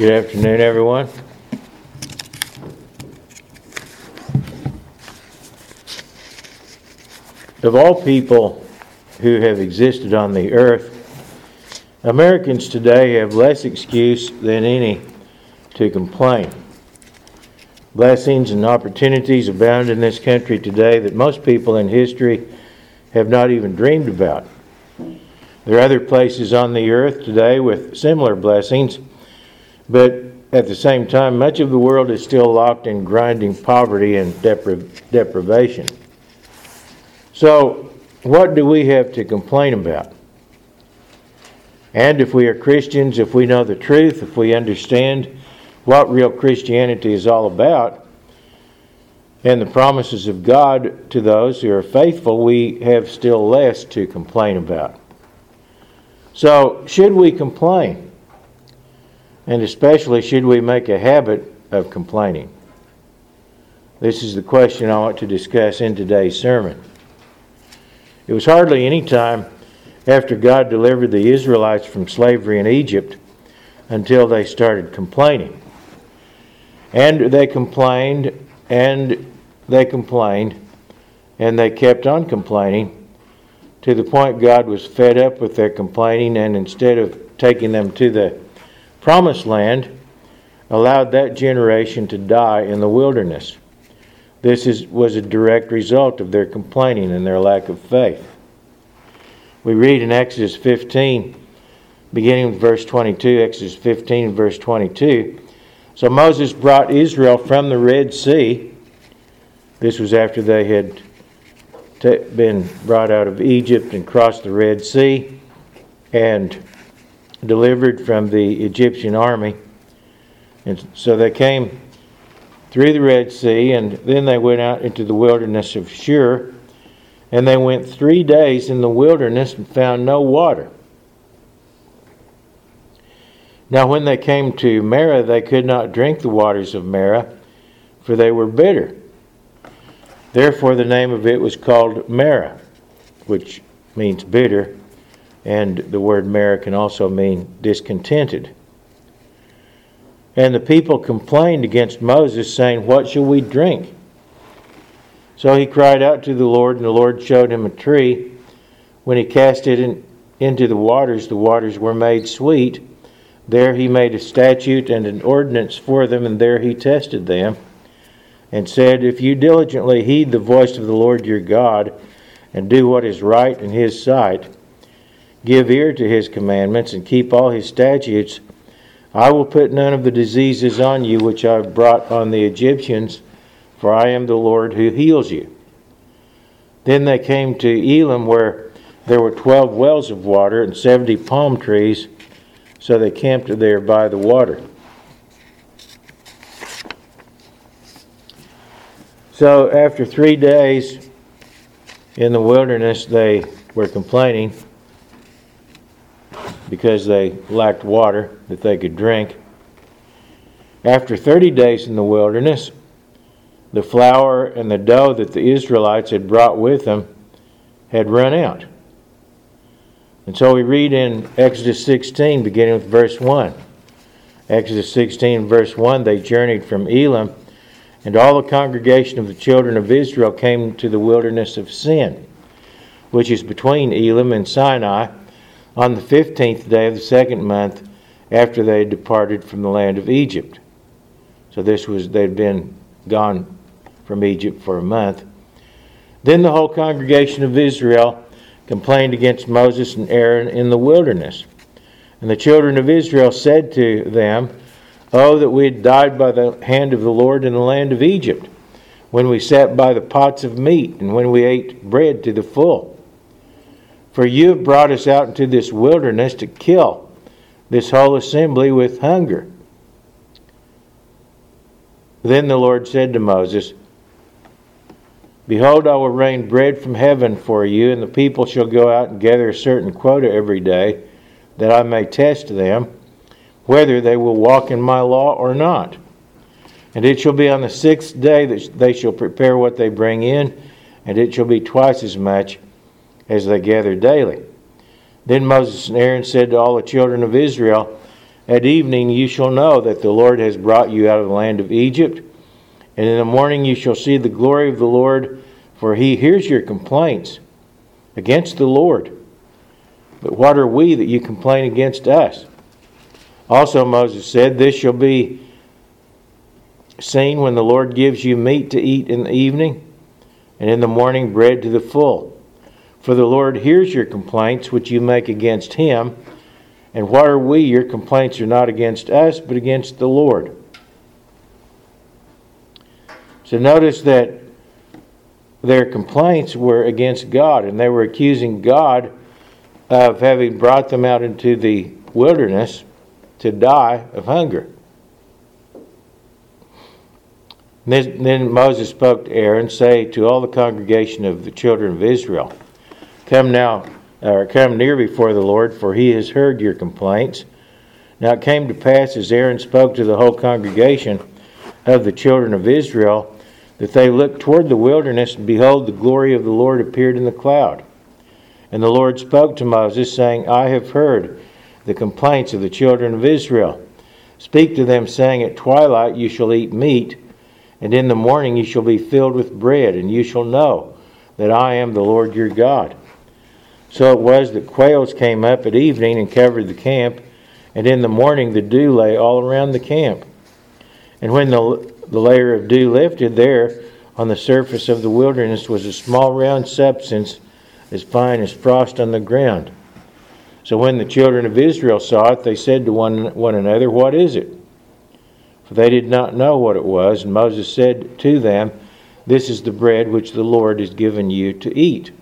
Good afternoon, everyone. Of all people who have existed on the earth, Americans today have less excuse than any to complain. Blessings and opportunities abound in this country today that most people in history have not even dreamed about. There are other places on the earth today with similar blessings, but at the same time, much of the world is still locked in grinding poverty and depri- deprivation. So, what do we have to complain about? And if we are Christians, if we know the truth, if we understand what real Christianity is all about, and the promises of God to those who are faithful, we have still less to complain about. So, should we complain? And especially, should we make a habit of complaining? This is the question I want to discuss in today's sermon. It was hardly any time after God delivered the Israelites from slavery in Egypt until they started complaining. And they complained, and they complained, and they kept on complaining to the point God was fed up with their complaining, and instead of taking them to the promised land, allowed that generation to die in the wilderness. This is, was a direct result of their complaining and their lack of faith. We read in Exodus 15, beginning with verse 22, Exodus 15, verse 22. So Moses brought Israel from the Red Sea. This was after they had been brought out of Egypt and crossed the Red Sea and delivered from the Egyptian army. And so they came through the Red Sea, and then they went out into the wilderness of Shur, and they went three days in the wilderness and found no water. Now, when they came to Marah, they could not drink the waters of Marah, for they were bitter. Therefore, the name of it was called Marah, which means bitter, and the word Marah can also mean discontented. And the people complained against Moses, saying, What shall we drink? So he cried out to the Lord, and the Lord showed him a tree. When he cast it in, into the waters, the waters were made sweet. There he made a statute and an ordinance for them, and there he tested them, and said, If you diligently heed the voice of the Lord your God, and do what is right in his sight, give ear to his commandments, and keep all his statutes, I will put none of the diseases on you which I have brought on the Egyptians, for I am the Lord who heals you. Then they came to Elim, where there were twelve wells of water and seventy palm trees, so they camped there by the water. So after three days in the wilderness, they were complaining because they lacked water that they could drink. After 30 days in the wilderness, the flour and the dough that the Israelites had brought with them had run out. And so we read in Exodus 16, beginning with verse 1. Exodus 16, verse 1 they journeyed from Elim, and all the congregation of the children of Israel came to the wilderness of Sin, which is between Elim and Sinai on the fifteenth day of the second month after they had departed from the land of Egypt. So this was they'd been gone from Egypt for a month. Then the whole congregation of Israel complained against Moses and Aaron in the wilderness. And the children of Israel said to them, Oh, that we had died by the hand of the Lord in the land of Egypt, when we sat by the pots of meat, and when we ate bread to the full. For you have brought us out into this wilderness to kill this whole assembly with hunger. Then the Lord said to Moses, Behold, I will rain bread from heaven for you, and the people shall go out and gather a certain quota every day, that I may test them whether they will walk in my law or not. And it shall be on the sixth day that they shall prepare what they bring in, and it shall be twice as much as they gather daily. Then Moses and Aaron said to all the children of Israel, At evening you shall know that the Lord has brought you out of the land of Egypt. And in the morning you shall see the glory of the Lord, for he hears your complaints against the Lord. But what are we that you complain against us? Also, Moses said, This shall be seen when the Lord gives you meat to eat in the evening, and in the morning bread to the full. For the Lord hears your complaints which you make against him. And what are we? Your complaints are not against us, but against the Lord. So notice that their complaints were against God, and they were accusing God of having brought them out into the wilderness to die of hunger. Then Moses spoke to Aaron, saying to all the congregation of the children of Israel, Come now, or come near before the Lord, for he has heard your complaints. Now it came to pass as Aaron spoke to the whole congregation of the children of Israel, that they looked toward the wilderness, and behold, the glory of the Lord appeared in the cloud. And the Lord spoke to Moses, saying, I have heard the complaints of the children of Israel. Speak to them, saying, At twilight you shall eat meat, and in the morning you shall be filled with bread, and you shall know that I am the Lord your God. So it was that quails came up at evening and covered the camp, and in the morning the dew lay all around the camp. And when the, the layer of dew lifted, there on the surface of the wilderness was a small round substance as fine as frost on the ground. So when the children of Israel saw it, they said to one, one another, What is it? For they did not know what it was. And Moses said to them, This is the bread which the Lord has given you to eat.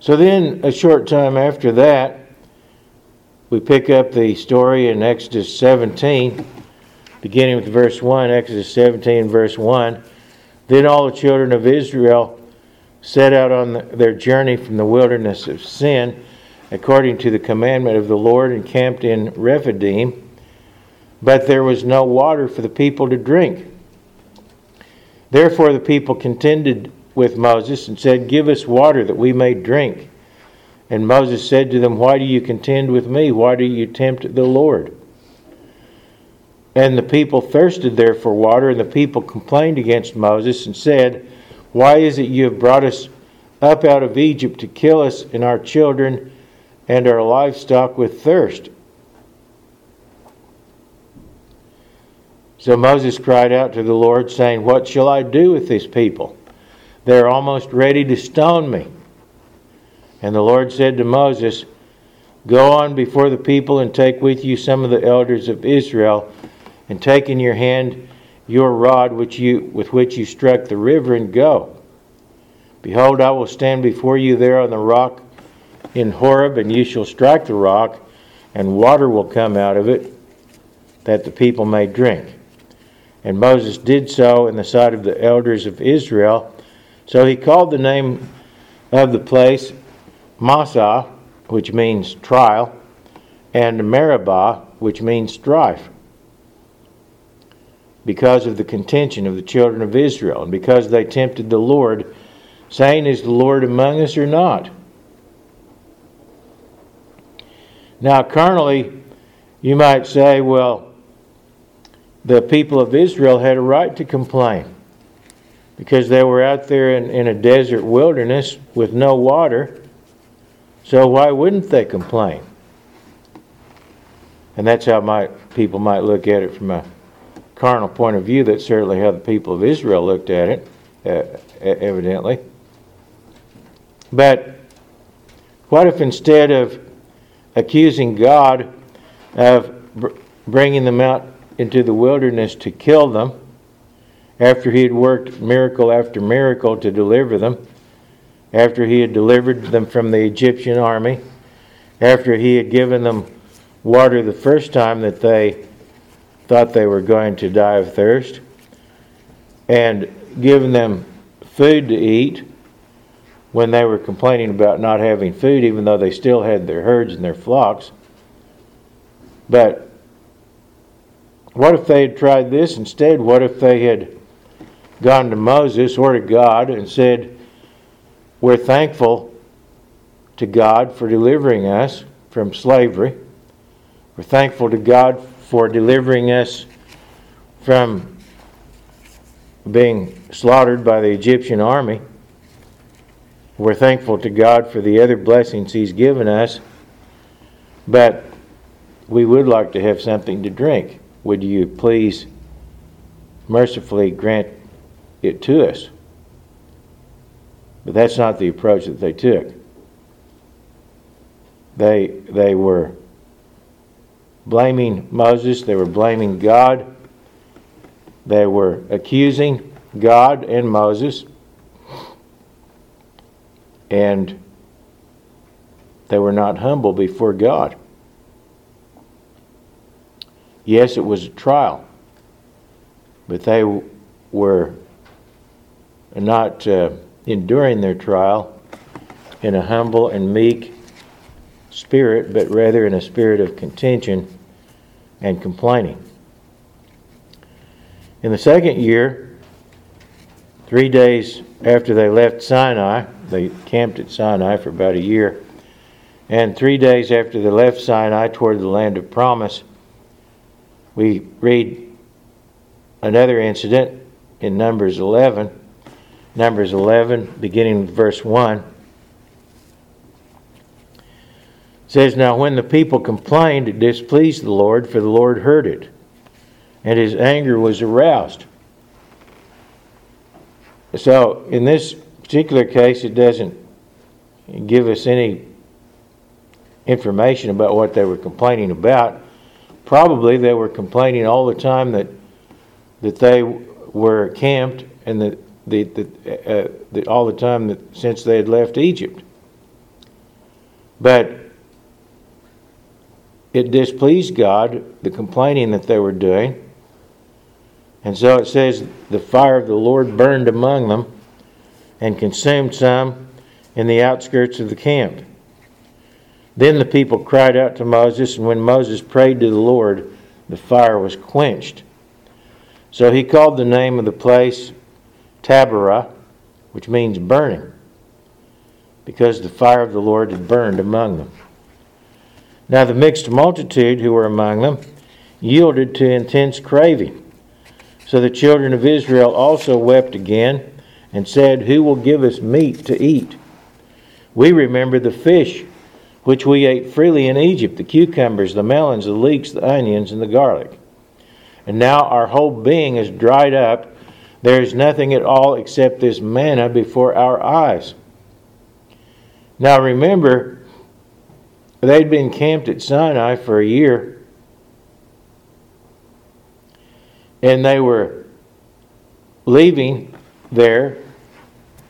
So then, a short time after that, we pick up the story in Exodus 17, beginning with verse 1. Exodus 17, verse 1. Then all the children of Israel set out on the, their journey from the wilderness of Sin, according to the commandment of the Lord, and camped in Rephidim. But there was no water for the people to drink. Therefore the people contended with Moses and said, Give us water that we may drink. And Moses said to them, Why do you contend with me? Why do you tempt the Lord? And the people thirsted there for water, and the people complained against Moses and said, Why is it you have brought us up out of Egypt to kill us and our children and our livestock with thirst? So Moses cried out to the Lord, saying, What shall I do with these people? They're almost ready to stone me. And the Lord said to Moses, Go on before the people and take with you some of the elders of Israel, and take in your hand your rod which you, with which you struck the river, and go. Behold, I will stand before you there on the rock in Horeb, and you shall strike the rock, and water will come out of it, that the people may drink. And Moses did so in the sight of the elders of Israel so he called the name of the place Massah, which means trial, and Meribah, which means strife, because of the contention of the children of Israel, and because they tempted the Lord, saying, Is the Lord among us or not? Now, carnally, you might say, well, the people of Israel had a right to complain because they were out there in, in a desert wilderness with no water. So why wouldn't they complain? And that's how my, people might look at it from a carnal point of view. That's certainly how the people of Israel looked at it, uh, evidently. But what if instead of accusing God of br- bringing them out into the wilderness to kill them, after he had worked miracle after miracle to deliver them, after he had delivered them from the Egyptian army, after he had given them water the first time that they thought they were going to die of thirst, and given them food to eat when they were complaining about not having food, even though they still had their herds and their flocks. But what if they had tried this instead? What if they had gone to Moses or to God and said, We're thankful to God for delivering us from slavery. We're thankful to God for delivering us from being slaughtered by the Egyptian army. We're thankful to God for the other blessings He's given us, but we would like to have something to drink. Would you please mercifully grant it to us? But that's not the approach that they took. They, they were blaming Moses, they were blaming God, they were accusing God and Moses, and they were not humble before God. Yes, it was a trial, but they were not uh, enduring their trial in a humble and meek spirit, but rather in a spirit of contention and complaining. In the second year, three days after they left Sinai, they camped at Sinai for about a year, and three days after they left Sinai toward the land of promise, we read another incident in Numbers 11. Numbers 11, beginning with verse 1. Says, Now when the people complained, it displeased the Lord, for the Lord heard it, and his anger was aroused. So in this particular case, it doesn't give us any information about what they were complaining about. Probably they were complaining all the time that that they were camped and that the, the, uh, the, all the time that since they had left Egypt. But it displeased God, the complaining that they were doing. And so it says, the fire of the Lord burned among them and consumed some in the outskirts of the camp. Then the people cried out to Moses, and when Moses prayed to the Lord, the fire was quenched. So he called the name of the place Taberah, which means burning, because the fire of the Lord had burned among them. Now the mixed multitude who were among them yielded to intense craving. So the children of Israel also wept again and said, Who will give us meat to eat? We remember the fish which we ate freely in Egypt the cucumbers, the melons, the leeks, the onions, and the garlic. And now our whole being is dried up. There is nothing at all except this manna before our eyes. Now remember, they'd been camped at Sinai for a year, and they were leaving there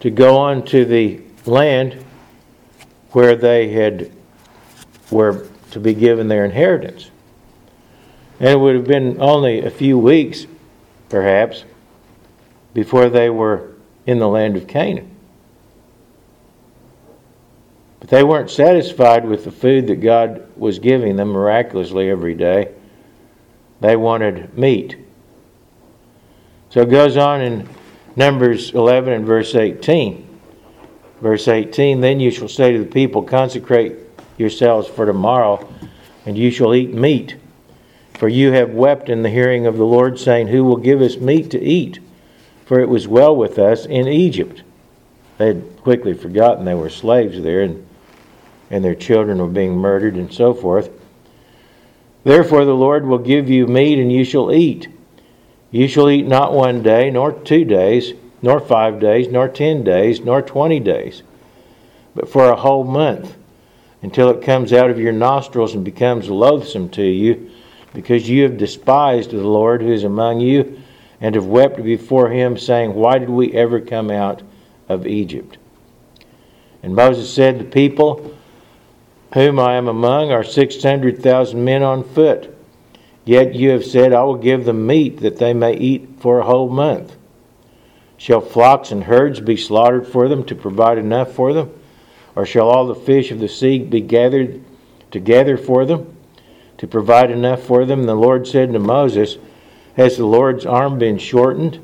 to go on to the land where they had were to be given their inheritance. And it would have been only a few weeks, perhaps, before they were in the land of Canaan. But they weren't satisfied with the food that God was giving them miraculously every day. They wanted meat. So it goes on in Numbers 11 and verse 18. Verse 18 Then you shall say to the people, Consecrate yourselves for tomorrow, and you shall eat meat. For you have wept in the hearing of the Lord, saying, Who will give us meat to eat? For it was well with us in Egypt. They had quickly forgotten they were slaves there, and, and their children were being murdered, and so forth. Therefore, the Lord will give you meat, and you shall eat. You shall eat not one day, nor two days, nor five days, nor ten days, nor twenty days, but for a whole month until it comes out of your nostrils and becomes loathsome to you, because you have despised the Lord who is among you, and have wept before him, saying, Why did we ever come out of Egypt? And Moses said, The people whom I am among are six hundred thousand men on foot. Yet you have said, I will give them meat that they may eat for a whole month. Shall flocks and herds be slaughtered for them to provide enough for them? Or shall all the fish of the sea be gathered together for them, to provide enough for them? The Lord said to Moses, Has the Lord's arm been shortened?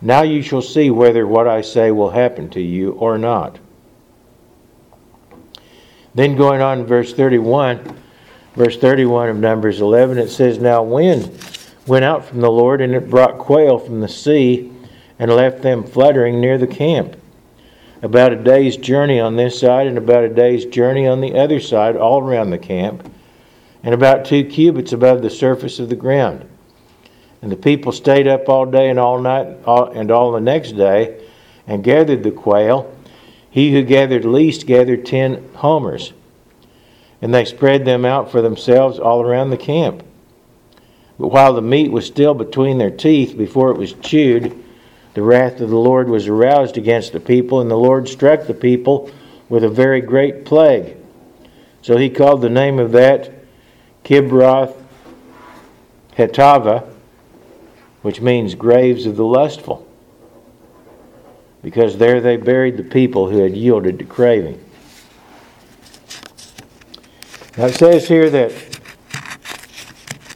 Now you shall see whether what I say will happen to you or not. Then going on in verse 31, verse 31 of Numbers 11, it says, Now wind went out from the Lord, and it brought quail from the sea, and left them fluttering near the camp. About a day's journey on this side, and about a day's journey on the other side, all around the camp, and about two cubits above the surface of the ground. And the people stayed up all day and all night, and all the next day, and gathered the quail. He who gathered least gathered ten homers. And they spread them out for themselves all around the camp. But while the meat was still between their teeth before it was chewed, the wrath of the Lord was aroused against the people, and the Lord struck the people with a very great plague. So he called the name of that Kibroth Hattaavah, which means graves of the lustful, because there they buried the people who had yielded to craving. Now it says here that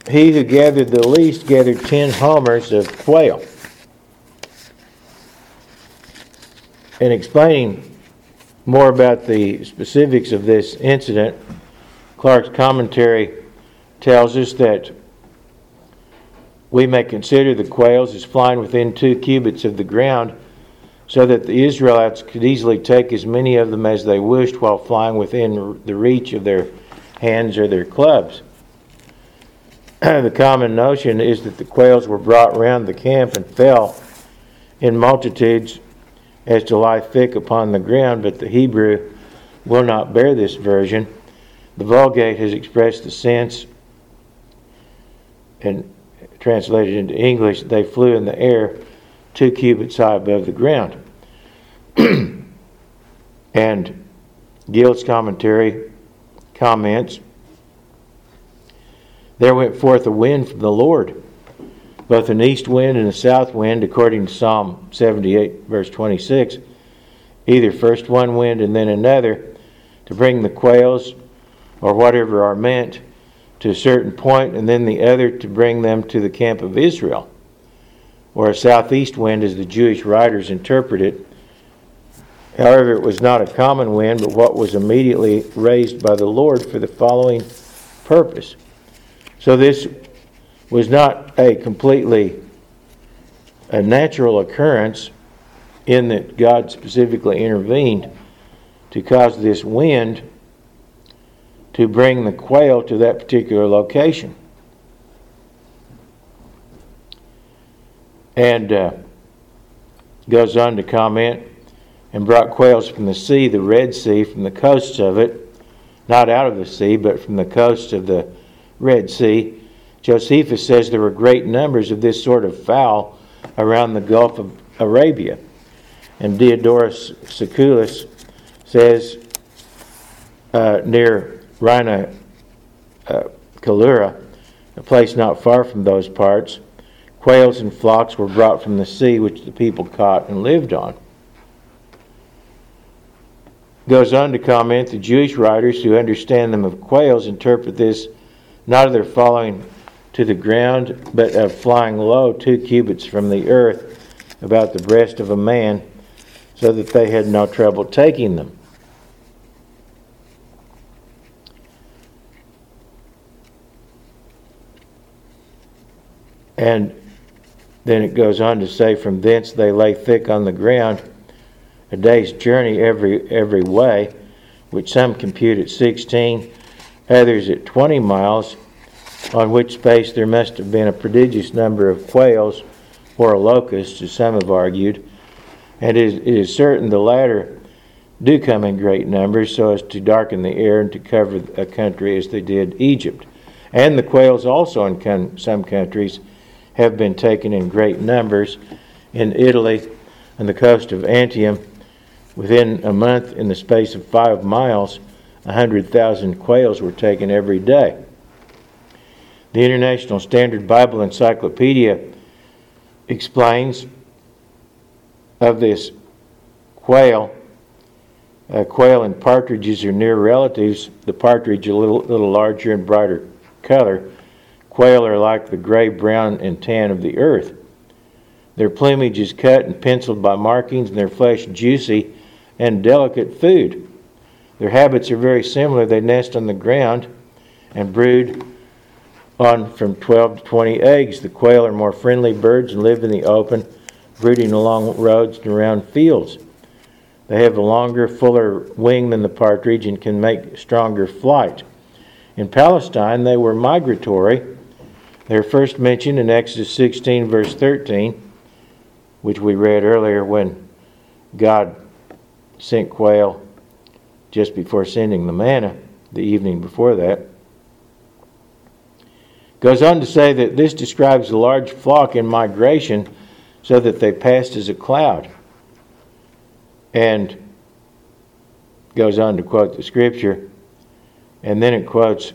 he who gathered the least gathered ten homers of quail. In explaining more about the specifics of this incident, Clarke's commentary tells us that we may consider the quails as flying within two cubits of the ground, so that the Israelites could easily take as many of them as they wished while flying within the reach of their hands or their clubs. the common notion is that the quails were brought round the camp and fell in multitudes as to lie thick upon the ground, but the Hebrew will not bear this version. The Vulgate has expressed the sense and translated into English, they flew in the air two cubits high above the ground. and Gill's commentary comments There went forth a wind from the Lord, both an east wind and a south wind, according to Psalm 78, verse 26. Either first one wind and then another, to bring the quails or whatever are meant to a certain point, and then the other to bring them to the camp of Israel. Or a southeast wind, as the Jewish writers interpret it. However, it was not a common wind, but what was immediately raised by the Lord for the following purpose. So this was not a completely a natural occurrence in that God specifically intervened to cause this wind to bring the quail to that particular location. And uh, goes on to comment and brought quails from the sea, the Red Sea, from the coasts of it, not out of the sea, but from the coast of the Red Sea. Josephus says there were great numbers of this sort of fowl around the Gulf of Arabia. And Diodorus Siculus says uh, near Rhina uh, Calura, a place not far from those parts, quails and flocks were brought from the sea, which the people caught and lived on. Goes on to comment the Jewish writers who understand them of quails interpret this not of their falling to the ground, but of flying low two cubits from the earth about the breast of a man, so that they had no trouble taking them. And then it goes on to say, From thence they lay thick on the ground, a day's journey every, every way, which some compute at 16, others at 20 miles, on which space there must have been a prodigious number of quails or locusts, as some have argued. And it is, it is certain the latter do come in great numbers so as to darken the air and to cover a country as they did Egypt. And the quails also in some countries have been taken in great numbers in Italy and the coast of Antium. Within a month, in the space of five miles, a hundred thousand quails were taken every day. The International Standard Bible Encyclopedia explains of this quail. Uh, quail and partridges are near relatives. The partridge a little, little larger and brighter color. Quail are like the gray, brown, and tan of the earth. Their plumage is cut and penciled by markings, and their flesh juicy and delicate food. Their habits are very similar. They nest on the ground and brood on from 12 to 20 eggs. The quail are more friendly birds and live in the open, brooding along roads and around fields. They have a longer, fuller wing than the partridge and can make stronger flight. In Palestine, they were migratory. They're first mentioned in Exodus 16, verse 13, which we read earlier when God sent quail just before sending the manna the evening before that. Goes on to say that this describes a large flock in migration so that they passed as a cloud. And goes on to quote the scripture. And then it quotes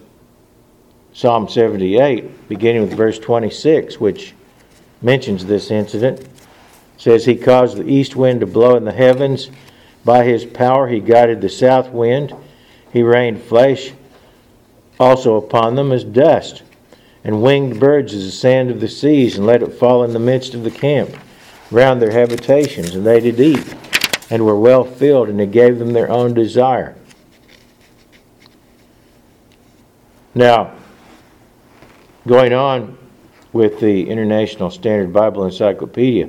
Psalm 78, beginning with verse 26, which mentions this incident. Says, He caused the east wind to blow in the heavens. By his power he guided the south wind. He rained flesh also upon them as dust and winged birds as the sand of the seas, and let it fall in the midst of the camp, round their habitations, and they did eat, and were well filled, and it gave them their own desire. Now, going on with the International Standard Bible Encyclopedia,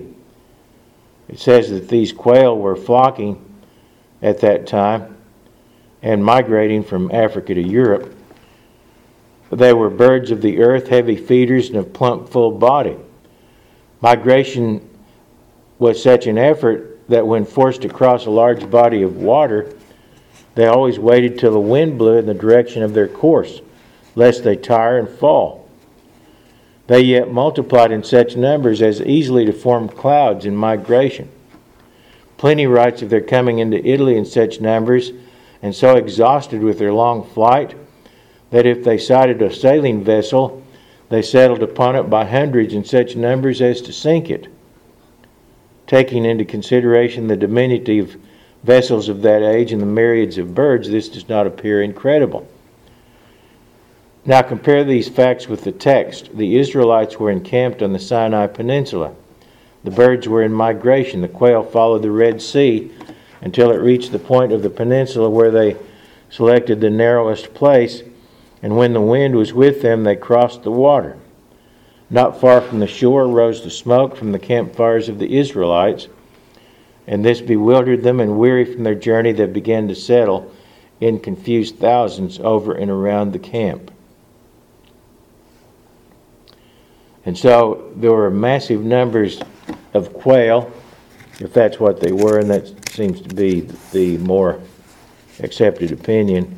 it says that these quail were flocking at that time and migrating from Africa to Europe they were birds of the earth, heavy feeders, and of plump, full body. Migration was such an effort that when forced to cross a large body of water, they always waited till the wind blew in the direction of their course, lest they tire and fall. They yet multiplied in such numbers as easily to form clouds in migration. Pliny writes of their coming into Italy in such numbers, and so exhausted with their long flight that if they sighted a sailing vessel, they settled upon it by hundreds in such numbers as to sink it. Taking into consideration the diminutive vessels of that age and the myriads of birds, this does not appear incredible. Now compare these facts with the text. The Israelites were encamped on the Sinai Peninsula. The birds were in migration. The quail followed the Red Sea until it reached the point of the peninsula where they selected the narrowest place and when the wind was with them, they crossed the water. Not far from the shore rose the smoke from the campfires of the Israelites, and this bewildered them, and weary from their journey, they began to settle in confused thousands over and around the camp. And so there were massive numbers of quail, if that's what they were, and that seems to be the more accepted opinion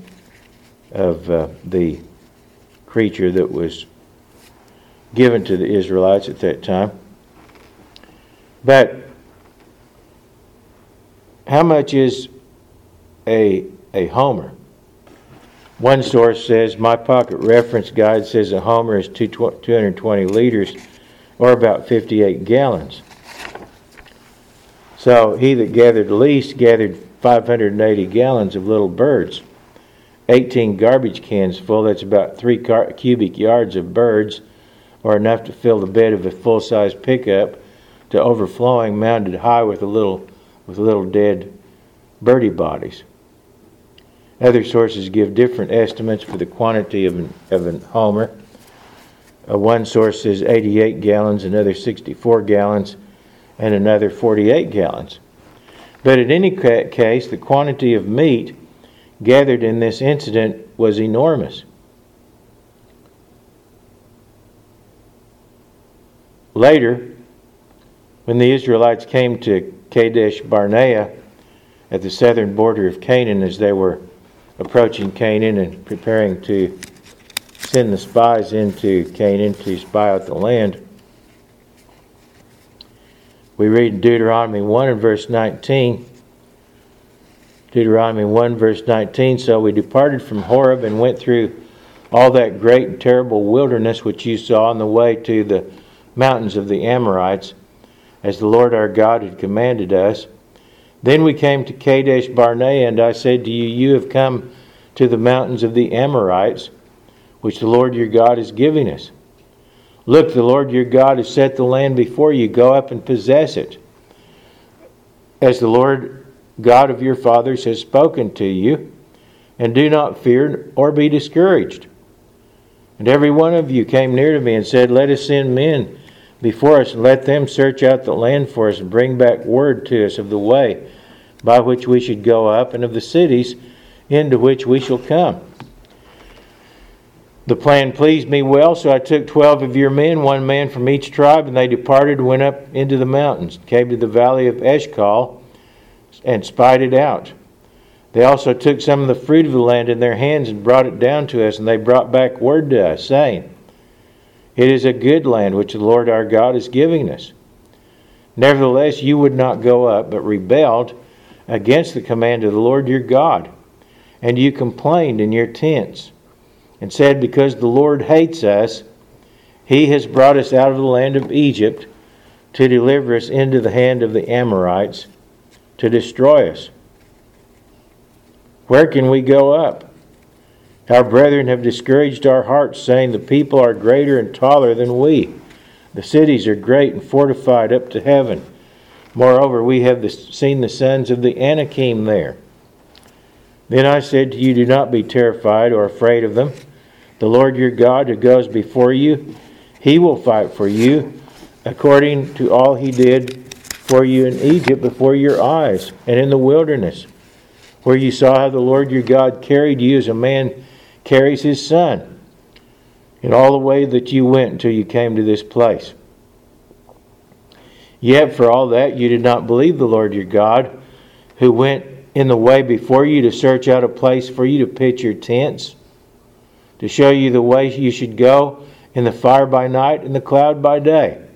of uh, the creature that was given to the Israelites at that time. But how much is a, a homer? One source says, my pocket reference guide says a homer is 220 liters or about 58 gallons. So he that gathered least gathered 580 gallons of little birds. 18 garbage cans full, that's about three car- cubic yards of birds, or enough to fill the bed of a full size pickup to overflowing, mounted high with a little, with little dead birdie bodies. Other sources give different estimates for the quantity of an, of an homer. Uh, one source says 88 gallons, another 64 gallons, and another 48 gallons. But in any ca- case, the quantity of meat gathered in this incident was enormous. Later, when the Israelites came to Kadesh Barnea at the southern border of Canaan, as they were approaching Canaan and preparing to send the spies into Canaan to spy out the land, we read in Deuteronomy 1 and verse 19 Deuteronomy 1, verse 19. So we departed from Horeb and went through all that great and terrible wilderness which you saw on the way to the mountains of the Amorites, as the Lord our God had commanded us. Then we came to Kadesh Barnea, and I said to you, You have come to the mountains of the Amorites, which the Lord your God is giving us. Look, the Lord your God has set the land before you. Go up and possess it. As the Lord God of your fathers has spoken to you. and do not fear or be discouraged. And every one of you came near to me and said, Let us send men before us, and let them search out the land for us, and bring back word to us of the way by which we should go up, and of the cities into which we shall come. The plan pleased me well, so I took twelve of your men, one man from each tribe, and they departed went up into the mountains, came to the valley of Eshcol, and spied it out. They also took some of the fruit of the land in their hands and brought it down to us, and they brought back word to us, saying, It is a good land which the Lord our God is giving us. Nevertheless, you would not go up, but rebelled against the command of the Lord your God, and you complained in your tents, and said, Because the Lord hates us, he has brought us out of the land of Egypt to deliver us into the hand of the Amorites to destroy us. Where can we go up? Our brethren have discouraged our hearts, saying, The people are greater and taller than we. The cities are great and fortified up to heaven. Moreover, we have seen the sons of the Anakim there. Then I said to you, Do not be terrified or afraid of them. The Lord your God, who goes before you, he will fight for you, according to all he did for you in Egypt before your eyes and in the wilderness where you saw how the Lord your God carried you as a man carries his son, in all the way that you went until you came to this place. Yet for all that you did not believe the Lord your God, who went in the way before you to search out a place for you to pitch your tents, to show you the way you should go in the fire by night and the cloud by day.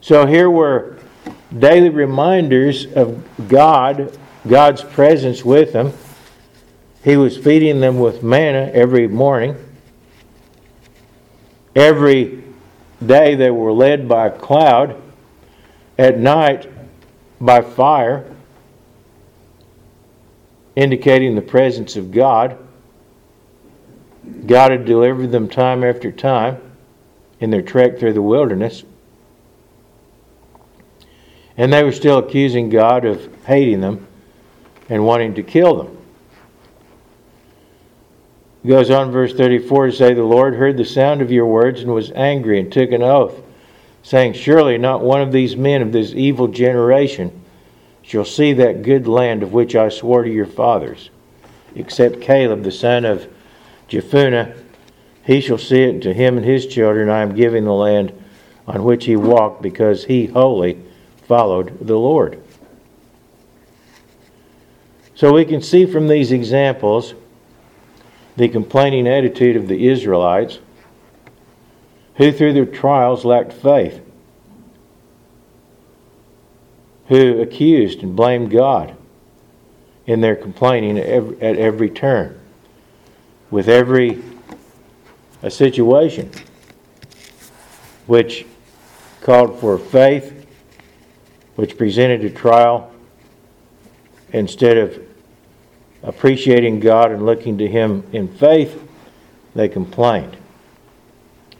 So here were daily reminders of God God's presence with them. He was feeding them with manna every morning. Every day they were led by a cloud. At night, by fire, indicating the presence of God. God had delivered them time after time in their trek through the wilderness. And they were still accusing God of hating them and wanting to kill them. He goes on, verse 34, to say, The Lord heard the sound of your words and was angry and took an oath, saying, Surely not one of these men of this evil generation shall see that good land of which I swore to your fathers, except Caleb the son of Jephunneh. He shall see it, and to him and his children I am giving the land on which he walked, because he wholly followed the Lord. So we can see from these examples the complaining attitude of the Israelites who through their trials lacked faith, who accused and blamed God in their complaining at every, turn, with every a situation which called for faith, which presented a trial, instead of appreciating God and looking to Him in faith, they complained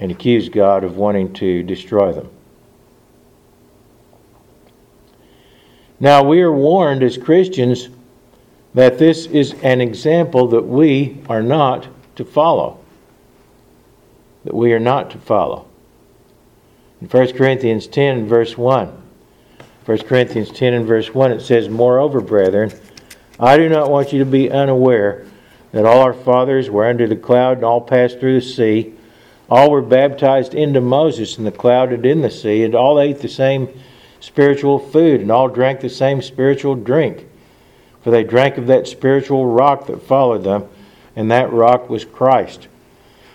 and accused God of wanting to destroy them. Now, we are warned as Christians that this is an example that we are not to follow. That we are not to follow. In 1 Corinthians 10, verse 1, 1 Corinthians 10 and verse 1, it says, Moreover, brethren, I do not want you to be unaware that all our fathers were under the cloud and all passed through the sea. All were baptized into Moses in the cloud and in the sea, and all ate the same spiritual food, and all drank the same spiritual drink. For they drank of that spiritual rock that followed them, and that rock was Christ.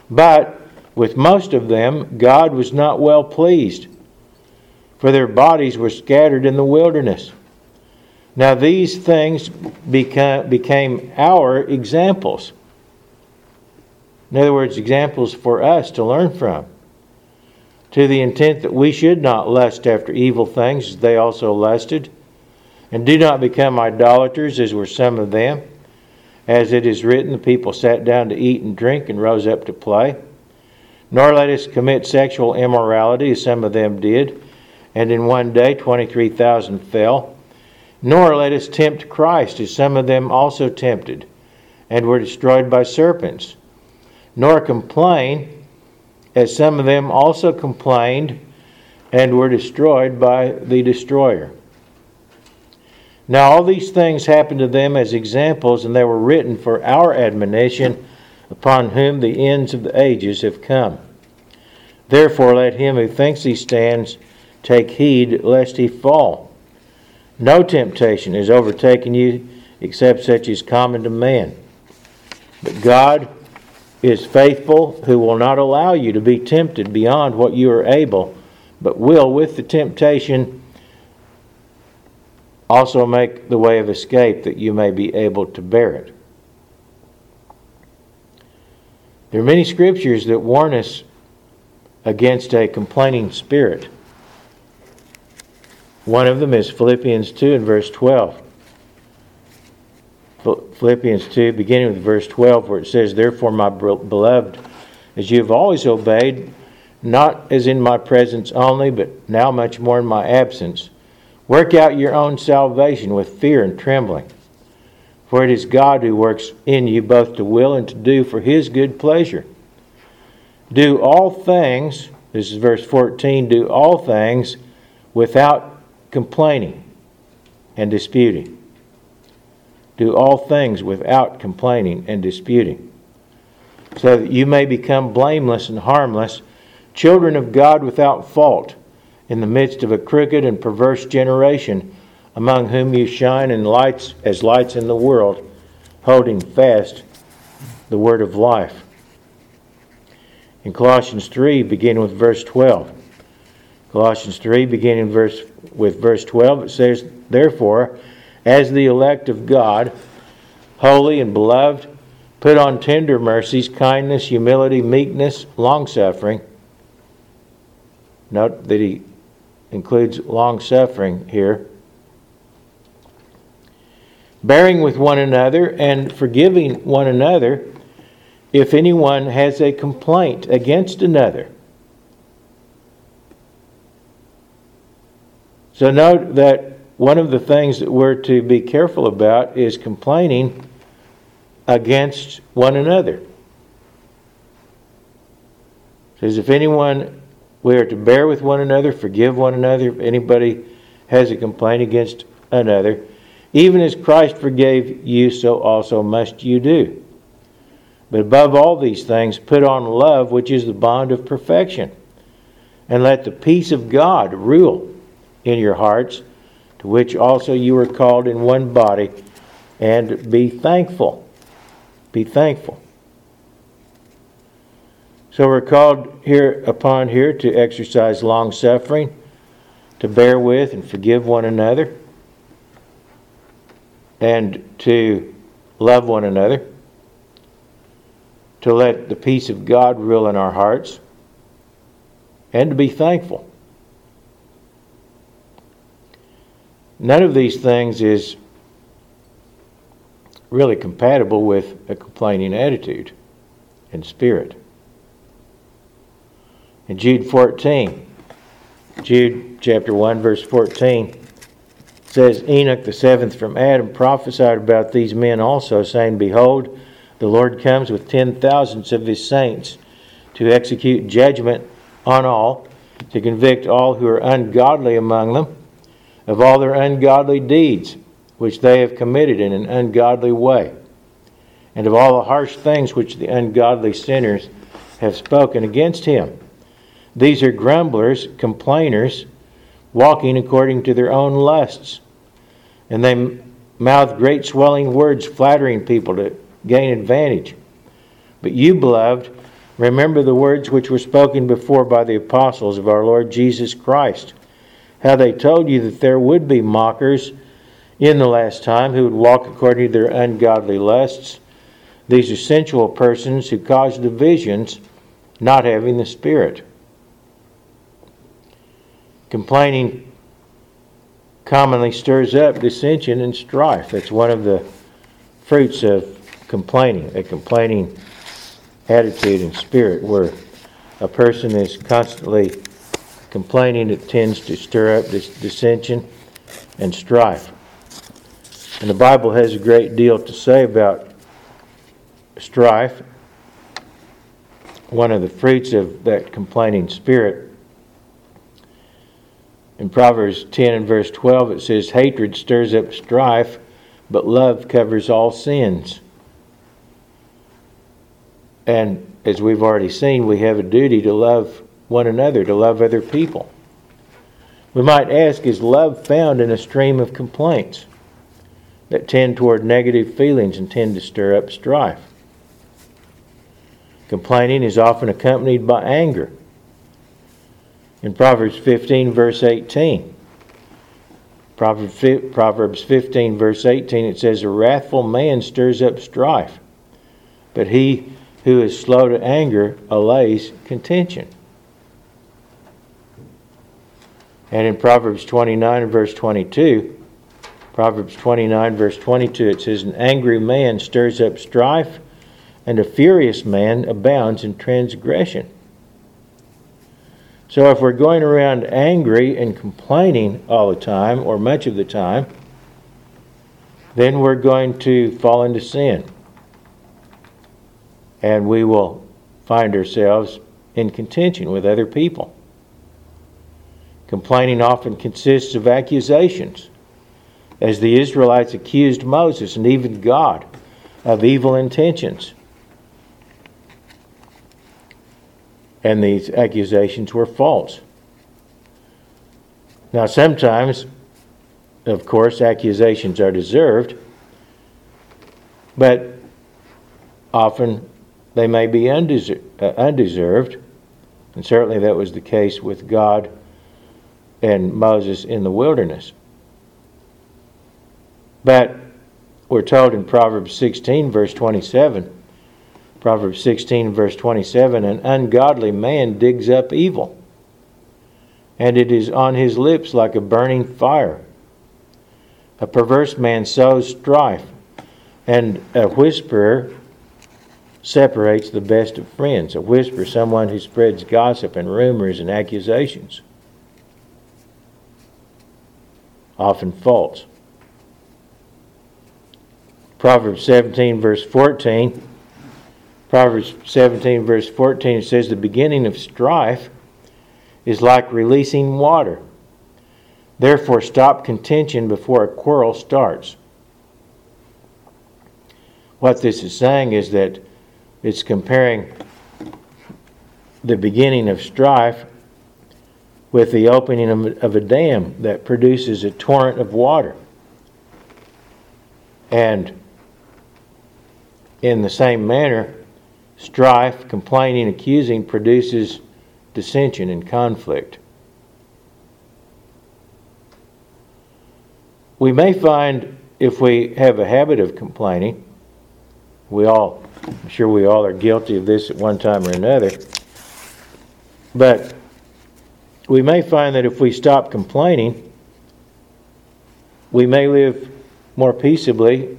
But with most of them, God was not well pleased, for their bodies were scattered in the wilderness. Now, these things became, became our examples. In other words, examples for us to learn from. To the intent that we should not lust after evil things as they also lusted. And do not become idolaters as were some of them. As it is written, the people sat down to eat and drink and rose up to play. Nor let us commit sexual immorality as some of them did. And in one day 23,000 fell. Nor let us tempt Christ, as some of them also tempted, and were destroyed by serpents. Nor complain, as some of them also complained and were destroyed by the destroyer. Now, all these things happened to them as examples, and they were written for our admonition, upon whom the ends of the ages have come. Therefore, let him who thinks he stands take heed lest he fall. No temptation has overtaken you except such as common to man. But God is faithful, who will not allow you to be tempted beyond what you are able, but will, with the temptation, also make the way of escape that you may be able to bear it. There are many scriptures that warn us against a complaining spirit. One of them is Philippians 2 and verse 12. Philippians 2, beginning with verse 12, where it says, Therefore, my beloved, as you have always obeyed, not as in my presence only, but now much more in my absence, Work out your own salvation with fear and trembling. For it is God who works in you both to will and to do for his good pleasure. Do all things, this is verse 14, do all things without complaining and disputing. Do all things without complaining and disputing, so that you may become blameless and harmless, children of God without fault in the midst of a crooked and perverse generation, among whom you shine in lights as lights in the world, holding fast the word of life. In Colossians 3, begin with verse 12. Colossians 3, beginning verse, with verse 12, it says, Therefore, as the elect of God, holy and beloved, put on tender mercies, kindness, humility, meekness, longsuffering. Note that he includes long suffering here. Bearing with one another and forgiving one another if anyone has a complaint against another. So, note that one of the things that we're to be careful about is complaining against one another. It says, if anyone we are to bear with one another, forgive one another if anybody has a complaint against another. Even as Christ forgave you, so also must you do. But above all these things, put on love, which is the bond of perfection. And let the peace of God rule in your hearts, to which also you are called in one body, and be thankful. Be thankful. So we're called here upon here to exercise long suffering, to bear with and forgive one another, and to love one another, to let the peace of God rule in our hearts, and to be thankful. None of these things is really compatible with a complaining attitude and spirit. In Jude 14, Jude chapter 1, verse 14 says, Enoch the seventh from Adam prophesied about these men also, saying, Behold, the Lord comes with ten thousands of his saints to execute judgment on all, to convict all who are ungodly among them of all their ungodly deeds which they have committed in an ungodly way, and of all the harsh things which the ungodly sinners have spoken against him. These are grumblers, complainers, walking according to their own lusts. And they mouth great swelling words, flattering people to gain advantage. But you, beloved, remember the words which were spoken before by the apostles of our Lord Jesus Christ, how they told you that there would be mockers in the last time who would walk according to their ungodly lusts. These are sensual persons who cause divisions, not having the Spirit. Complaining commonly stirs up dissension and strife. That's one of the fruits of complaining, a complaining attitude and spirit where a person is constantly complaining, it tends to stir up this dissension and strife. And the Bible has a great deal to say about strife, one of the fruits of that complaining spirit. In Proverbs 10 and verse 12, it says, Hatred stirs up strife, but love covers all sins. And as we've already seen, we have a duty to love one another, to love other people. We might ask, is love found in a stream of complaints that tend toward negative feelings and tend to stir up strife? Complaining is often accompanied by anger. In Proverbs 15, verse 18, Proverbs 15, verse 18, it says, A wrathful man stirs up strife, but he who is slow to anger allays contention. And in Proverbs 29 verse 22, Proverbs 29, verse 22, it says, An angry man stirs up strife, and a furious man abounds in transgression. So if we're going around angry and complaining all the time, or much of the time, then we're going to fall into sin. And we will find ourselves in contention with other people. Complaining often consists of accusations, as the Israelites accused Moses and even God of evil intentions. and these accusations were false. Now, sometimes, of course, accusations are deserved, but often they may be undeser- uh, undeserved, and certainly that was the case with God and Moses in the wilderness. But we're told in Proverbs 16, verse 27, Proverbs 16, verse 27 An ungodly man digs up evil, and it is on his lips like a burning fire. A perverse man sows strife, and a whisperer separates the best of friends. A whisperer, someone who spreads gossip and rumors and accusations, often false. Proverbs 17, verse 14 Proverbs 17, verse 14 says, The beginning of strife is like releasing water. Therefore, stop contention before a quarrel starts. What this is saying is that it's comparing the beginning of strife with the opening of a dam that produces a torrent of water. And in the same manner, Strife, complaining, accusing produces dissension and conflict. We may find if we have a habit of complaining, we all, I'm sure we all are guilty of this at one time or another, but we may find that if we stop complaining, we may live more peaceably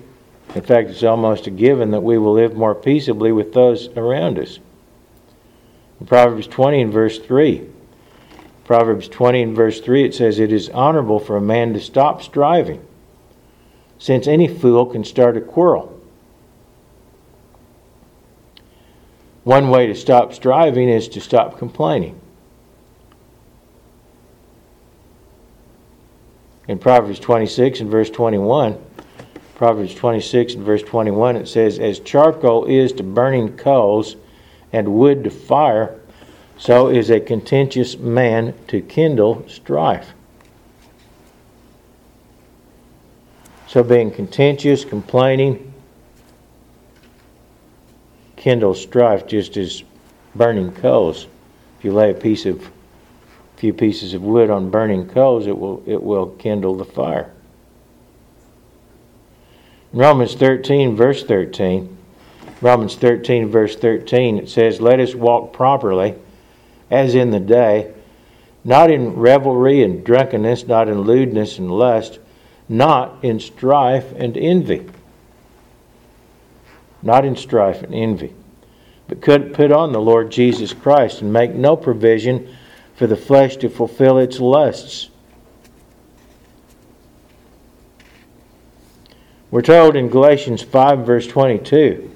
in fact, it's almost a given that we will live more peaceably with those around us. In Proverbs 20 and verse 3, Proverbs 20 and verse 3, it says, It is honorable for a man to stop striving, since any fool can start a quarrel. One way to stop striving is to stop complaining. In Proverbs 26 and verse 21, Proverbs 26 and verse 21, it says, As charcoal is to burning coals and wood to fire, so is a contentious man to kindle strife. So being contentious, complaining, kindles strife just as burning coals. If you lay a piece of few pieces of wood on burning coals, it will it will kindle the fire. Romans 13, verse 13, Romans 13, verse 13, it says, Let us walk properly as in the day, not in revelry and drunkenness, not in lewdness and lust, not in strife and envy. Not in strife and envy, but could put on the Lord Jesus Christ and make no provision for the flesh to fulfill its lusts. We're told in Galatians 5, verse 22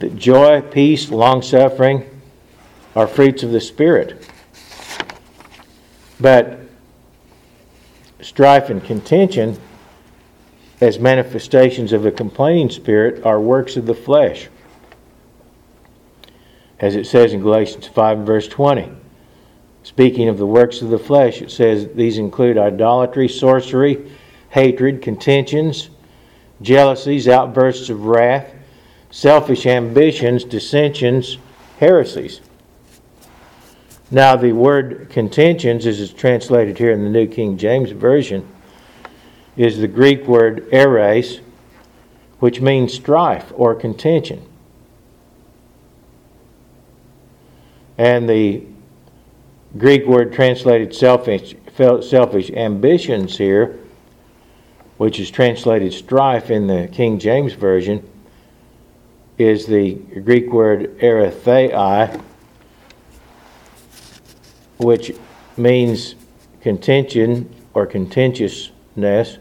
that joy, peace, long suffering are fruits of the Spirit. But strife and contention, as manifestations of a complaining spirit, are works of the flesh. As it says in Galatians 5 verse 20. Speaking of the works of the flesh, it says these include idolatry, sorcery, hatred, contentions, jealousies, outbursts of wrath, selfish ambitions, dissensions, heresies. Now, the word contentions, as it's translated here in the New King James Version, is the Greek word eris, which means strife or contention. And the Greek word translated selfish, selfish ambitions here, which is translated strife in the King James Version, is the Greek word erethei, which means contention or contentiousness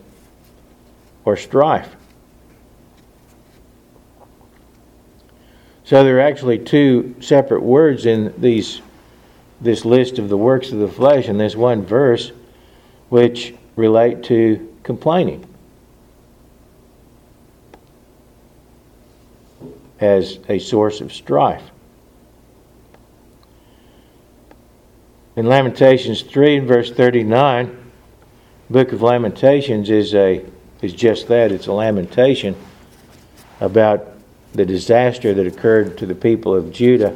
or strife. So there are actually two separate words in these this list of the works of the flesh and this one verse, which relate to complaining as a source of strife. In Lamentations 3 and verse 39, book of Lamentations is a is just that, it's a lamentation about the disaster that occurred to the people of Judah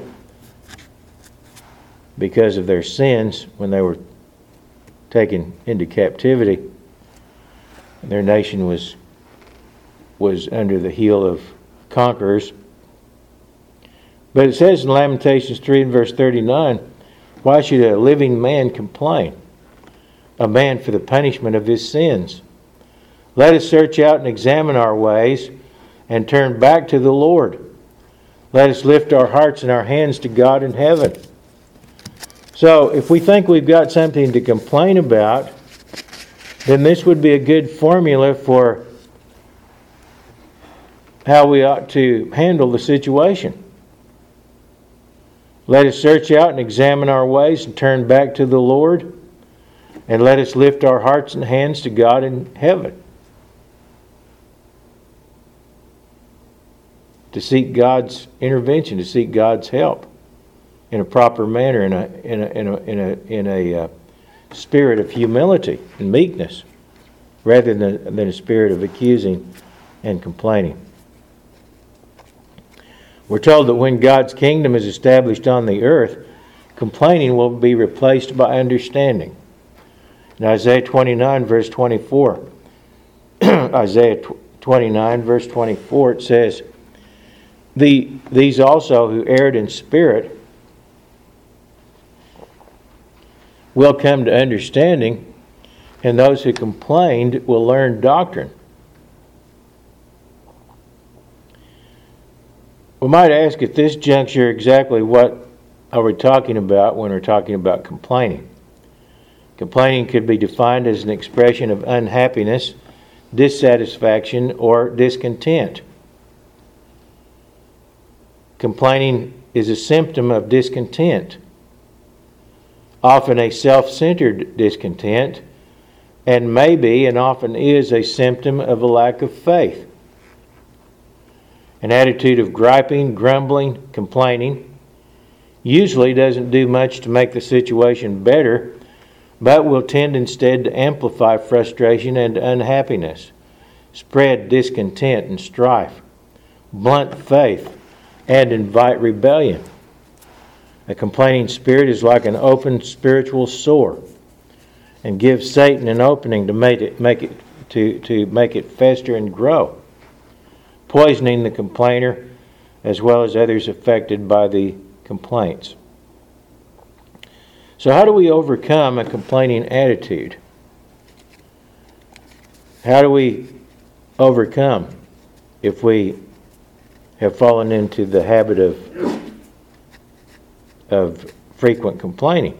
because of their sins when they were taken into captivity. Their nation was was under the heel of conquerors. But it says in Lamentations 3 and verse 39, why should a living man complain? A man for the punishment of his sins. Let us search out and examine our ways and turn back to the Lord. Let us lift our hearts and our hands to God in heaven. So, if we think we've got something to complain about, then this would be a good formula for how we ought to handle the situation. Let us search out and examine our ways and turn back to the Lord, and let us lift our hearts and hands to God in heaven. To seek God's intervention, to seek God's help in a proper manner, in a, in a, in a, in a, in a uh, spirit of humility and meekness, rather than, than a spirit of accusing and complaining. We're told that when God's kingdom is established on the earth, complaining will be replaced by understanding. In Isaiah 29, verse 24, Isaiah 29, verse 24, it says, the, These also who erred in spirit will come to understanding, and those who complained will learn doctrine. We might ask at this juncture exactly what are we talking about when we're talking about complaining. Complaining could be defined as an expression of unhappiness, dissatisfaction, or discontent. Complaining is a symptom of discontent often a self centered discontent, and may be and often is a symptom of a lack of faith. An attitude of griping, grumbling, complaining usually doesn't do much to make the situation better, but will tend instead to amplify frustration and unhappiness, spread discontent and strife, blunt faith, and invite rebellion. A complaining spirit is like an open spiritual sore and gives Satan an opening to make it, make it, to, to make it fester and grow, poisoning the complainer as well as others affected by the complaints. So, how do we overcome a complaining attitude? How do we overcome if we have fallen into the habit of of frequent complaining.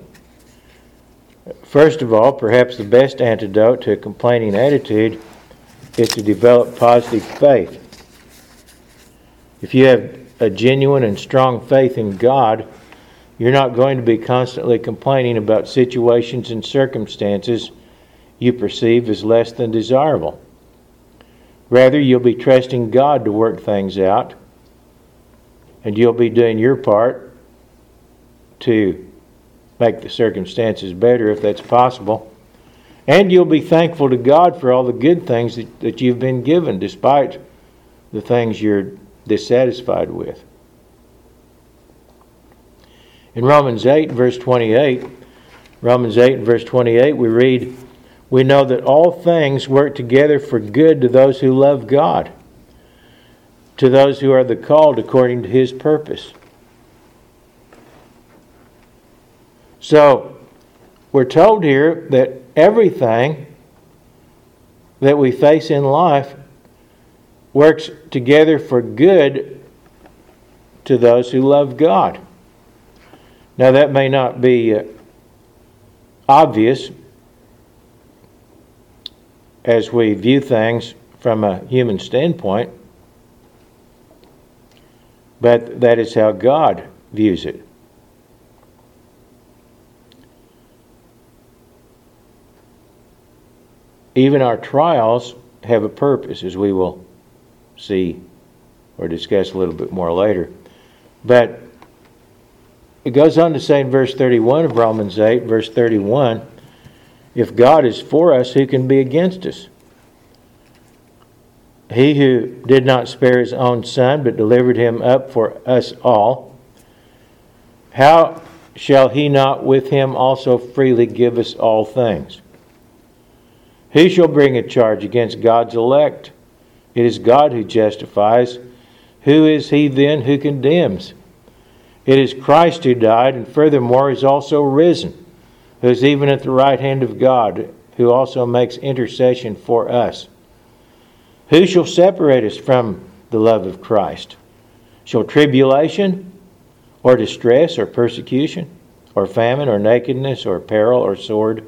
First of all, perhaps the best antidote to a complaining attitude is to develop positive faith. If you have a genuine and strong faith in God, you're not going to be constantly complaining about situations and circumstances you perceive as less than desirable. Rather, you'll be trusting God to work things out, and you'll be doing your part to make the circumstances better if that's possible. And you'll be thankful to God for all the good things that, that you've been given, despite the things you're dissatisfied with. In Romans 8, verse 28, Romans 8 and verse 28, we read, We know that all things work together for good to those who love God, to those who are the called according to his purpose. So, we're told here that everything that we face in life works together for good to those who love God. Now, that may not be uh, obvious as we view things from a human standpoint, but that is how God views it. Even our trials have a purpose, as we will see or discuss a little bit more later. But it goes on to say in verse 31 of Romans 8, verse 31, if God is for us, who can be against us? He who did not spare his own son, but delivered him up for us all, how shall he not with him also freely give us all things? Who shall bring a charge against God's elect? It is God who justifies. Who is he then who condemns? It is Christ who died, and furthermore is also risen, who is even at the right hand of God, who also makes intercession for us. Who shall separate us from the love of Christ? Shall tribulation, or distress, or persecution, or famine, or nakedness, or peril, or sword?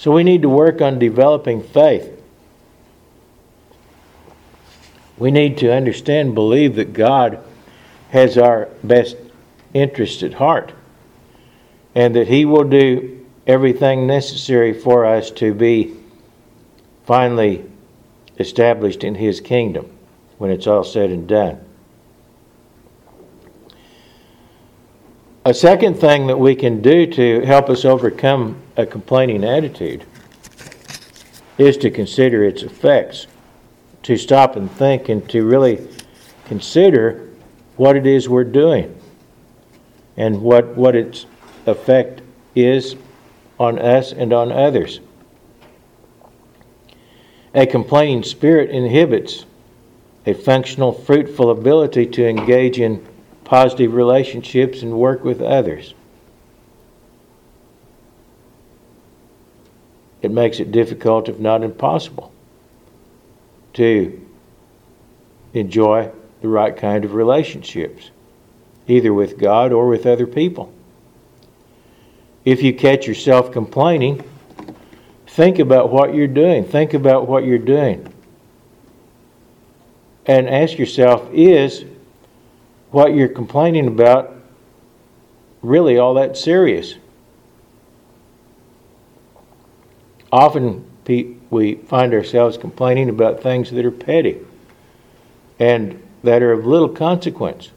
So we need to work on developing faith. We need to understand and believe that God has our best interest at heart and that He will do everything necessary for us to be finally established in His kingdom when it's all said and done. A second thing that we can do to help us overcome a complaining attitude is to consider its effects, to stop and think and to really consider what it is we're doing and what, what its effect is on us and on others. A complaining spirit inhibits a functional, fruitful ability to engage in positive relationships and work with others. It makes it difficult, if not impossible, to enjoy the right kind of relationships, either with God or with other people. If you catch yourself complaining, think about what you're doing. Think about what you're doing. And ask yourself is what you're complaining about really all that serious? Often we find ourselves complaining about things that are petty and that are of little consequence.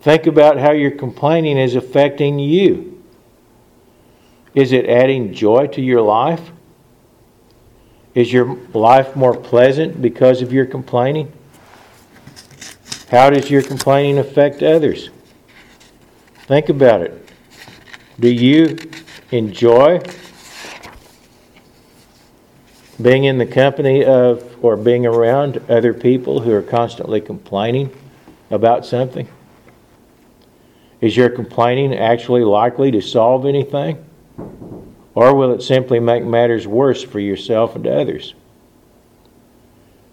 Think about how your complaining is affecting you. Is it adding joy to your life? Is your life more pleasant because of your complaining? How does your complaining affect others? Think about it. Do you enjoy being in the company of or being around other people who are constantly complaining about something? Is your complaining actually likely to solve anything? Or will it simply make matters worse for yourself and others?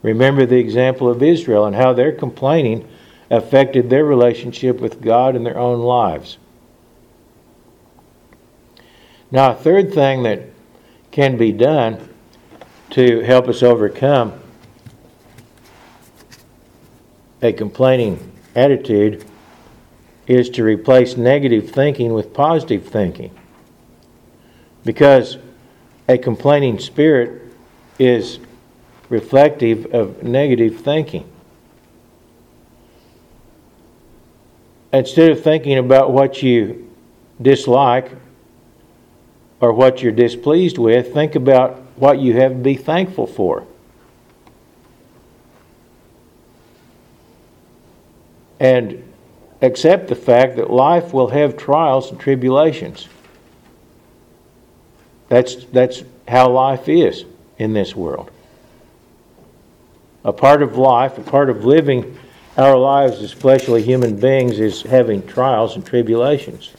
Remember the example of Israel and how their complaining affected their relationship with God and their own lives. Now, a third thing that can be done to help us overcome a complaining attitude is to replace negative thinking with positive thinking. Because a complaining spirit is reflective of negative thinking. Instead of thinking about what you dislike or what you're displeased with, think about what you have to be thankful for. And accept the fact that life will have trials and tribulations. That's, that's how life is in this world. A part of life, a part of living our lives as fleshly human beings is having trials and tribulations.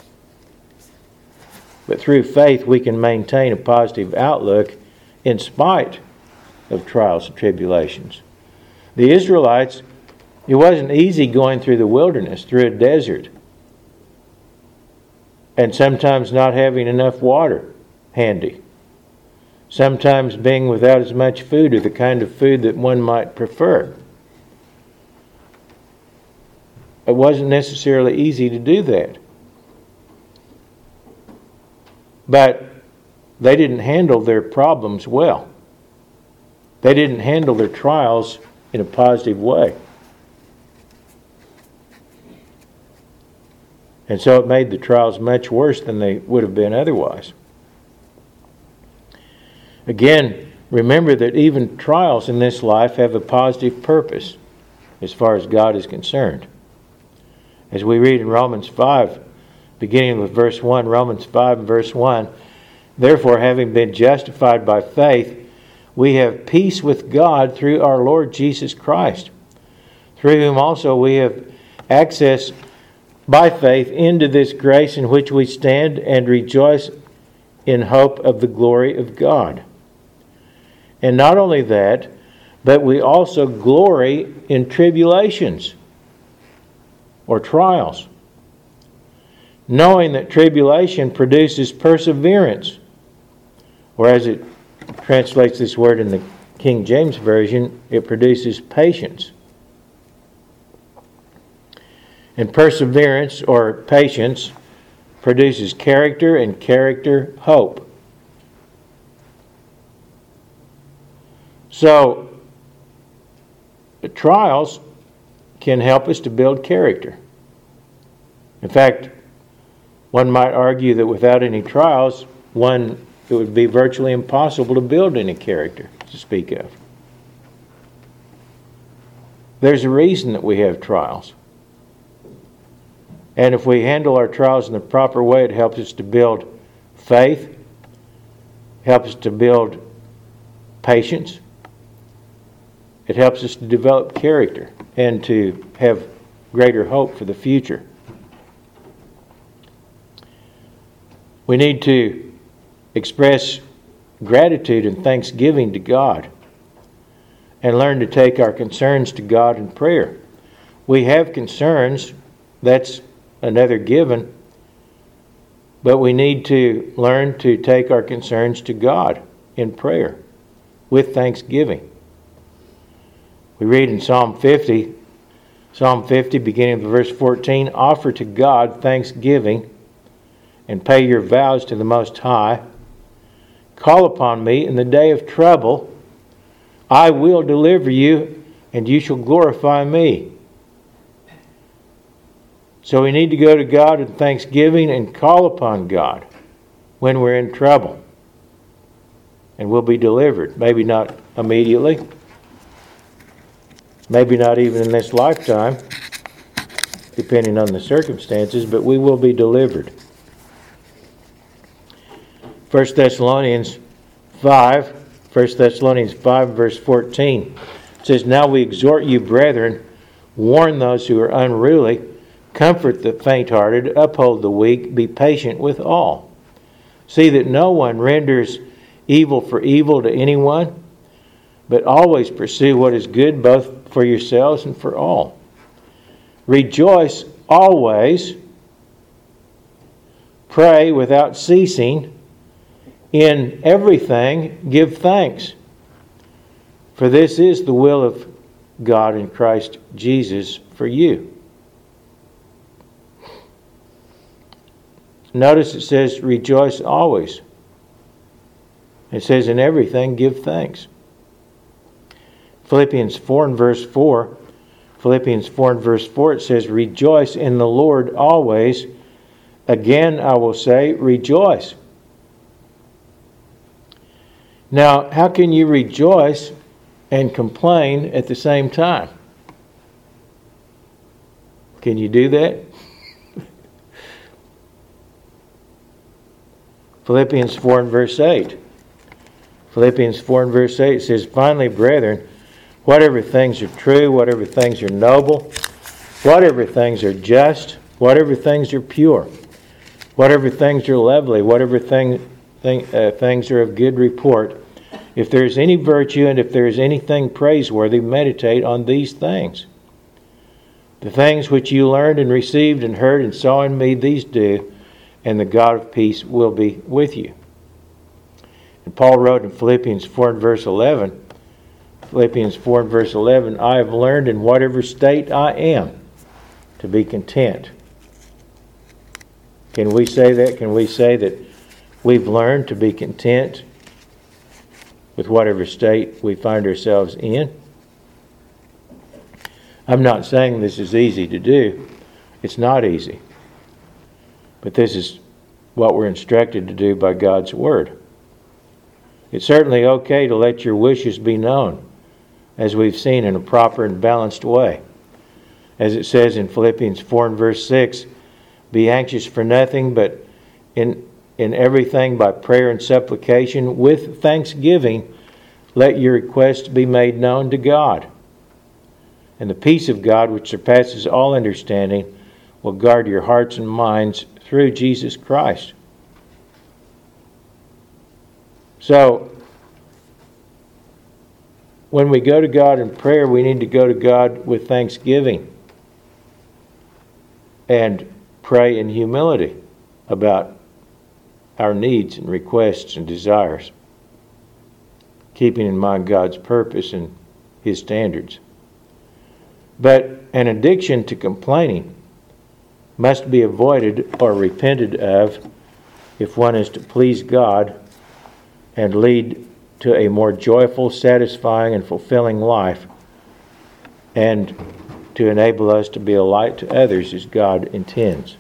But through faith, we can maintain a positive outlook in spite of trials and tribulations. The Israelites, it wasn't easy going through the wilderness, through a desert, and sometimes not having enough water handy. Sometimes being without as much food or the kind of food that one might prefer. It wasn't necessarily easy to do that. But they didn't handle their problems well. They didn't handle their trials in a positive way. And so it made the trials much worse than they would have been otherwise. Again, remember that even trials in this life have a positive purpose as far as God is concerned. As we read in Romans 5, beginning with verse 1, Romans 5 and verse 1, Therefore, having been justified by faith, we have peace with God through our Lord Jesus Christ, through whom also we have access by faith into this grace in which we stand and rejoice in hope of the glory of God. And not only that, but we also glory in tribulations or trials, knowing that tribulation produces perseverance, or as it translates this word in the King James Version, it produces patience. And perseverance or patience produces character, and character, hope. So, trials can help us to build character. In fact, one might argue that without any trials, one it would be virtually impossible to build any character to speak of. There's a reason that we have trials. And if we handle our trials in the proper way, it helps us to build faith, helps us to build patience, it helps us to develop character and to have greater hope for the future. We need to express gratitude and thanksgiving to God and learn to take our concerns to God in prayer. We have concerns, that's another given, but we need to learn to take our concerns to God in prayer with thanksgiving. We read in Psalm 50, Psalm 50, beginning of verse 14 Offer to God thanksgiving and pay your vows to the Most High. Call upon me in the day of trouble. I will deliver you, and you shall glorify me. So we need to go to God in thanksgiving and call upon God when we're in trouble. And we'll be delivered. Maybe not immediately, Maybe not even in this lifetime, depending on the circumstances, but we will be delivered. 1 Thessalonians 5 1 Thessalonians 5, verse 14 says, Now we exhort you, brethren, warn those who are unruly, comfort the faint hearted, uphold the weak, be patient with all. See that no one renders evil for evil to anyone, but always pursue what is good both for yourselves and for all. Rejoice always, pray without ceasing, in everything give thanks. For this is the will of God in Christ Jesus for you. Notice it says, rejoice always. It says, in everything, give thanks. Philippians 4 and verse 4. Philippians 4 and verse 4, it says, Rejoice in the Lord always. Again, I will say, rejoice. Now, how can you rejoice and complain at the same time? Can you do that? Philippians 4 and verse 8. Philippians 4 and verse 8 says, Finally, brethren, whatever things are true, whatever things are noble, whatever things are just, whatever things are pure, whatever things are lovely, whatever thing, thing, uh, things are of good report, if there is any virtue and if there is anything praiseworthy, meditate on these things. The things which you learned and received and heard and saw in me, these do and the God of peace will be with you. And Paul wrote in Philippians 4 and verse 11, Philippians 4 and verse 11, I have learned in whatever state I am to be content. Can we say that? Can we say that we've learned to be content with whatever state we find ourselves in? I'm not saying this is easy to do. It's not easy. But this is what we're instructed to do by God's Word. It's certainly okay to let your wishes be known, as we've seen in a proper and balanced way. As it says in Philippians 4 and verse 6 Be anxious for nothing, but in, in everything by prayer and supplication, with thanksgiving, let your requests be made known to God. And the peace of God, which surpasses all understanding, will guard your hearts and minds through Jesus Christ. So, when we go to God in prayer, we need to go to God with thanksgiving and pray in humility about our needs and requests and desires, keeping in mind God's purpose and His standards. But an addiction to complaining must be avoided or repented of if one is to please God and lead to a more joyful, satisfying, and fulfilling life, and to enable us to be a light to others as God intends.